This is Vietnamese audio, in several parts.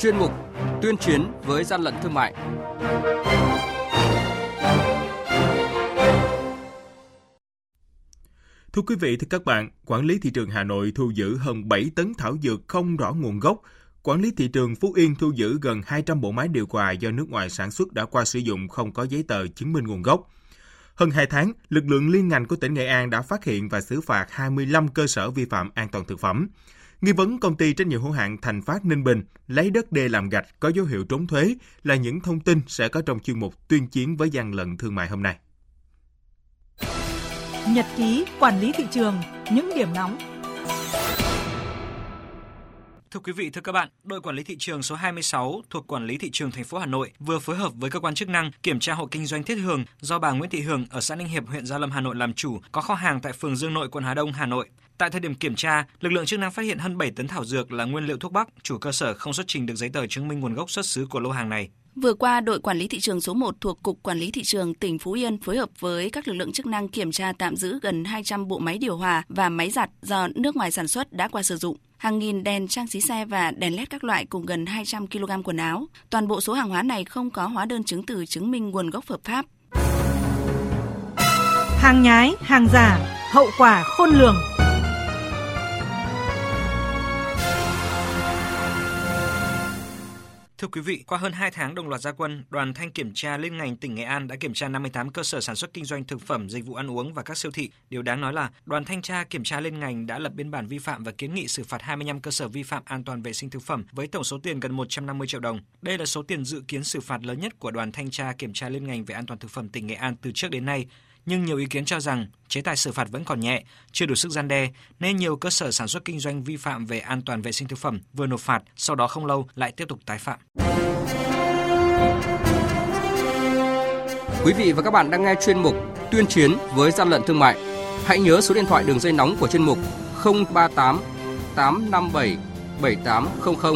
chuyên mục Tuyên chiến với gian lận thương mại. Thưa quý vị, thưa các bạn, quản lý thị trường Hà Nội thu giữ hơn 7 tấn thảo dược không rõ nguồn gốc. Quản lý thị trường Phú Yên thu giữ gần 200 bộ máy điều hòa do nước ngoài sản xuất đã qua sử dụng không có giấy tờ chứng minh nguồn gốc. Hơn 2 tháng, lực lượng liên ngành của tỉnh Nghệ An đã phát hiện và xử phạt 25 cơ sở vi phạm an toàn thực phẩm. Nghi vấn công ty trách nhiệm hữu hạn Thành Phát Ninh Bình lấy đất đê làm gạch có dấu hiệu trốn thuế là những thông tin sẽ có trong chuyên mục tuyên chiến với gian lận thương mại hôm nay. Nhật ký quản lý thị trường, những điểm nóng Thưa quý vị, thưa các bạn, đội quản lý thị trường số 26 thuộc quản lý thị trường thành phố Hà Nội vừa phối hợp với cơ quan chức năng kiểm tra hộ kinh doanh Thiết Hường do bà Nguyễn Thị Hường ở xã Ninh Hiệp, huyện Gia Lâm, Hà Nội làm chủ, có kho hàng tại phường Dương Nội, quận Hà Đông, Hà Nội. Tại thời điểm kiểm tra, lực lượng chức năng phát hiện hơn 7 tấn thảo dược là nguyên liệu thuốc bắc, chủ cơ sở không xuất trình được giấy tờ chứng minh nguồn gốc xuất xứ của lô hàng này. Vừa qua, đội quản lý thị trường số 1 thuộc Cục Quản lý Thị trường tỉnh Phú Yên phối hợp với các lực lượng chức năng kiểm tra tạm giữ gần 200 bộ máy điều hòa và máy giặt do nước ngoài sản xuất đã qua sử dụng hàng nghìn đèn trang trí xe và đèn led các loại cùng gần 200 kg quần áo. Toàn bộ số hàng hóa này không có hóa đơn chứng từ chứng minh nguồn gốc hợp pháp. Hàng nhái, hàng giả, hậu quả khôn lường. Thưa quý vị, qua hơn 2 tháng đồng loạt gia quân, đoàn thanh kiểm tra liên ngành tỉnh Nghệ An đã kiểm tra 58 cơ sở sản xuất kinh doanh thực phẩm, dịch vụ ăn uống và các siêu thị. Điều đáng nói là đoàn thanh tra kiểm tra liên ngành đã lập biên bản vi phạm và kiến nghị xử phạt 25 cơ sở vi phạm an toàn vệ sinh thực phẩm với tổng số tiền gần 150 triệu đồng. Đây là số tiền dự kiến xử phạt lớn nhất của đoàn thanh tra kiểm tra liên ngành về an toàn thực phẩm tỉnh Nghệ An từ trước đến nay nhưng nhiều ý kiến cho rằng chế tài xử phạt vẫn còn nhẹ, chưa đủ sức gian đe, nên nhiều cơ sở sản xuất kinh doanh vi phạm về an toàn vệ sinh thực phẩm vừa nộp phạt, sau đó không lâu lại tiếp tục tái phạm. Quý vị và các bạn đang nghe chuyên mục Tuyên chiến với gian lận thương mại. Hãy nhớ số điện thoại đường dây nóng của chuyên mục 038 857 7800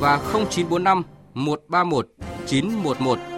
và 0945 131 911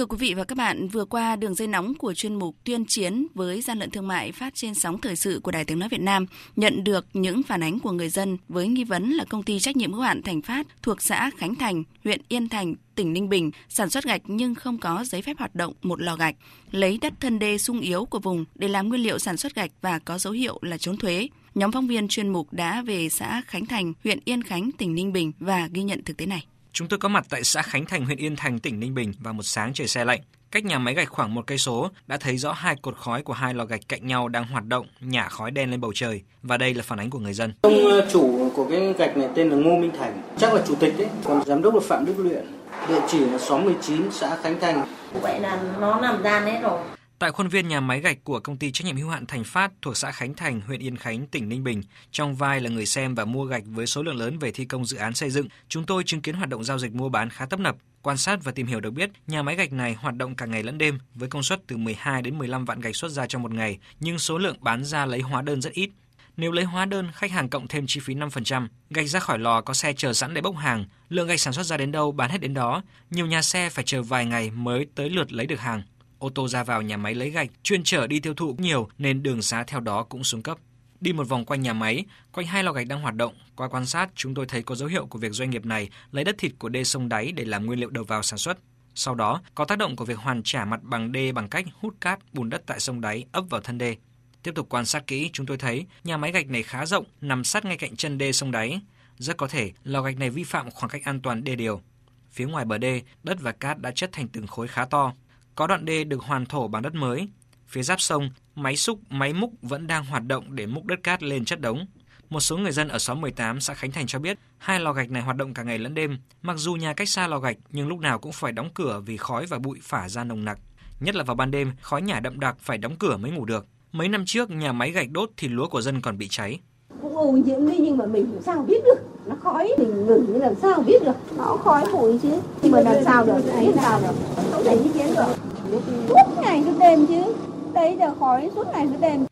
Thưa quý vị và các bạn, vừa qua đường dây nóng của chuyên mục tuyên chiến với gian lận thương mại phát trên sóng thời sự của Đài Tiếng nói Việt Nam nhận được những phản ánh của người dân với nghi vấn là công ty trách nhiệm hữu hạn Thành Phát thuộc xã Khánh Thành, huyện Yên Thành, tỉnh Ninh Bình sản xuất gạch nhưng không có giấy phép hoạt động một lò gạch, lấy đất thân đê sung yếu của vùng để làm nguyên liệu sản xuất gạch và có dấu hiệu là trốn thuế. Nhóm phóng viên chuyên mục đã về xã Khánh Thành, huyện Yên Khánh, tỉnh Ninh Bình và ghi nhận thực tế này. Chúng tôi có mặt tại xã Khánh Thành, huyện Yên Thành, tỉnh Ninh Bình vào một sáng trời xe lạnh. Cách nhà máy gạch khoảng một cây số đã thấy rõ hai cột khói của hai lò gạch cạnh nhau đang hoạt động, nhả khói đen lên bầu trời. Và đây là phản ánh của người dân. Ông ờ, chủ của cái gạch này tên là Ngô Minh Thành, chắc là chủ tịch đấy, còn giám đốc là Phạm Đức Luyện. Địa chỉ là xóm 19, xã Khánh Thành. Vậy là nó nằm gian hết rồi. Tại khuôn viên nhà máy gạch của công ty trách nhiệm hữu hạn Thành Phát thuộc xã Khánh Thành, huyện Yên Khánh, tỉnh Ninh Bình, trong vai là người xem và mua gạch với số lượng lớn về thi công dự án xây dựng, chúng tôi chứng kiến hoạt động giao dịch mua bán khá tấp nập. Quan sát và tìm hiểu được biết, nhà máy gạch này hoạt động cả ngày lẫn đêm với công suất từ 12 đến 15 vạn gạch xuất ra trong một ngày, nhưng số lượng bán ra lấy hóa đơn rất ít. Nếu lấy hóa đơn, khách hàng cộng thêm chi phí 5%, gạch ra khỏi lò có xe chờ sẵn để bốc hàng, lượng gạch sản xuất ra đến đâu bán hết đến đó, nhiều nhà xe phải chờ vài ngày mới tới lượt lấy được hàng ô tô ra vào nhà máy lấy gạch, chuyên chở đi tiêu thụ nhiều nên đường xá theo đó cũng xuống cấp. Đi một vòng quanh nhà máy, quanh hai lò gạch đang hoạt động, qua quan sát chúng tôi thấy có dấu hiệu của việc doanh nghiệp này lấy đất thịt của đê sông đáy để làm nguyên liệu đầu vào sản xuất. Sau đó, có tác động của việc hoàn trả mặt bằng đê bằng cách hút cát, bùn đất tại sông đáy ấp vào thân đê. Tiếp tục quan sát kỹ, chúng tôi thấy nhà máy gạch này khá rộng, nằm sát ngay cạnh chân đê sông đáy. Rất có thể lò gạch này vi phạm khoảng cách an toàn đê điều. Phía ngoài bờ đê, đất và cát đã chất thành từng khối khá to. Có đoạn đê được hoàn thổ bằng đất mới. Phía giáp sông, máy xúc, máy múc vẫn đang hoạt động để múc đất cát lên chất đống. Một số người dân ở xóm 18 xã Khánh Thành cho biết, hai lò gạch này hoạt động cả ngày lẫn đêm. Mặc dù nhà cách xa lò gạch nhưng lúc nào cũng phải đóng cửa vì khói và bụi phả ra nồng nặc. Nhất là vào ban đêm, khói nhả đậm đặc phải đóng cửa mới ngủ được. Mấy năm trước, nhà máy gạch đốt thì lúa của dân còn bị cháy. cũng ô nhiễm đi nhưng mà mình cũng sao biết được nó khói mình ngửi như làm sao biết được. Nó khói bụi chứ. Nhưng mà làm sao được? biết sao được? Không thể ý kiến được. Suốt ngày suốt đêm chứ. Đấy giờ khói suốt ngày suốt đêm.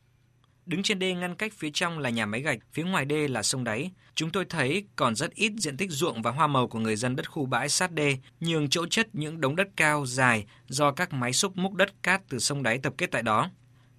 Đứng trên đê ngăn cách phía trong là nhà máy gạch, phía ngoài đê là sông đáy. Chúng tôi thấy còn rất ít diện tích ruộng và hoa màu của người dân đất khu bãi sát đê, nhường chỗ chất những đống đất cao, dài do các máy xúc múc đất cát từ sông đáy tập kết tại đó.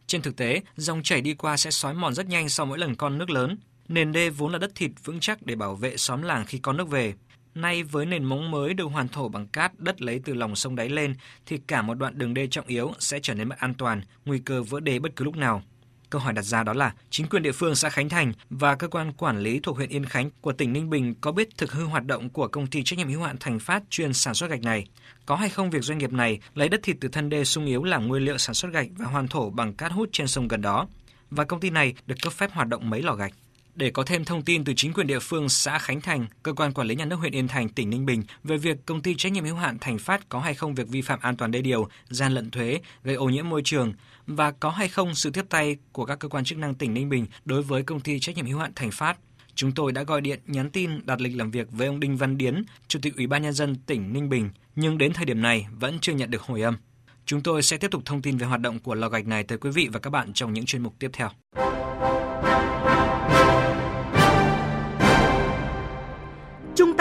Trên thực tế, dòng chảy đi qua sẽ xói mòn rất nhanh sau mỗi lần con nước lớn. Nền đê vốn là đất thịt vững chắc để bảo vệ xóm làng khi có nước về. Nay với nền móng mới được hoàn thổ bằng cát đất lấy từ lòng sông đáy lên thì cả một đoạn đường đê trọng yếu sẽ trở nên mất an toàn, nguy cơ vỡ đê bất cứ lúc nào. Câu hỏi đặt ra đó là chính quyền địa phương xã Khánh Thành và cơ quan quản lý thuộc huyện Yên Khánh của tỉnh Ninh Bình có biết thực hư hoạt động của công ty trách nhiệm hữu hạn Thành Phát chuyên sản xuất gạch này? Có hay không việc doanh nghiệp này lấy đất thịt từ thân đê sung yếu làm nguyên liệu sản xuất gạch và hoàn thổ bằng cát hút trên sông gần đó? Và công ty này được cấp phép hoạt động mấy lò gạch? Để có thêm thông tin từ chính quyền địa phương xã Khánh Thành, cơ quan quản lý nhà nước huyện Yên Thành, tỉnh Ninh Bình về việc công ty trách nhiệm hữu hạn Thành Phát có hay không việc vi phạm an toàn đê điều, gian lận thuế, gây ô nhiễm môi trường và có hay không sự tiếp tay của các cơ quan chức năng tỉnh Ninh Bình đối với công ty trách nhiệm hữu hạn Thành Phát. Chúng tôi đã gọi điện, nhắn tin, đặt lịch làm việc với ông Đinh Văn Điến, Chủ tịch Ủy ban nhân dân tỉnh Ninh Bình, nhưng đến thời điểm này vẫn chưa nhận được hồi âm. Chúng tôi sẽ tiếp tục thông tin về hoạt động của lò gạch này tới quý vị và các bạn trong những chuyên mục tiếp theo.